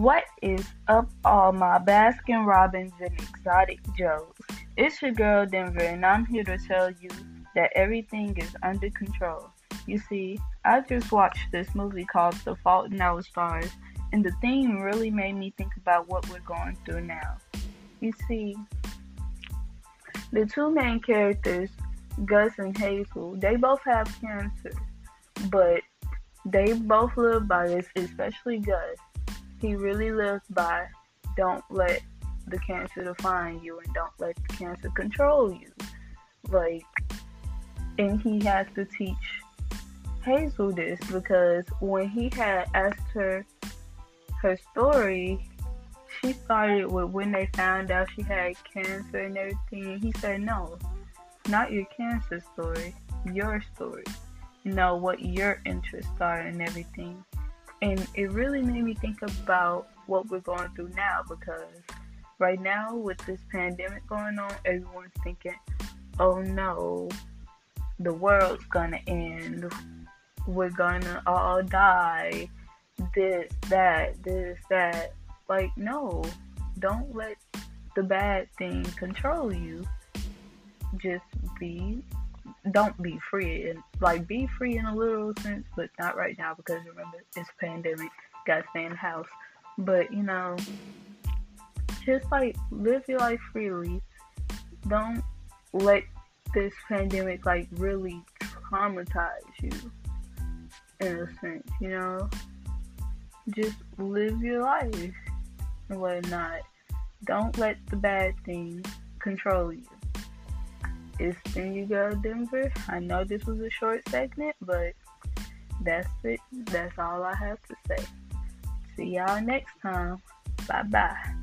What is up, all my Baskin Robbins and exotic Joes? It's your girl Denver, and I'm here to tell you that everything is under control. You see, I just watched this movie called The Fault in Our Stars, and the theme really made me think about what we're going through now. You see, the two main characters, Gus and Hazel, they both have cancer, but they both live by this, especially Gus. He really lives by don't let the cancer define you and don't let the cancer control you. Like, and he has to teach Hazel this because when he had asked her her story, she started with when they found out she had cancer and everything. He said, No, not your cancer story, your story. You know, what your interests are and everything. And it really made me think about what we're going through now because right now, with this pandemic going on, everyone's thinking, oh no, the world's gonna end. We're gonna all die. This, that, this, that. Like, no, don't let the bad thing control you. Just be, don't be free and like be free in a literal sense, but not right now because remember it's pandemic. Gotta stay in the house. But you know, just like live your life freely. Don't let this pandemic like really traumatize you in a sense, you know. Just live your life and whatnot. Don't let the bad things control you. It's been you girl Denver. I know this was a short segment, but that's it. That's all I have to say. See y'all next time. Bye bye.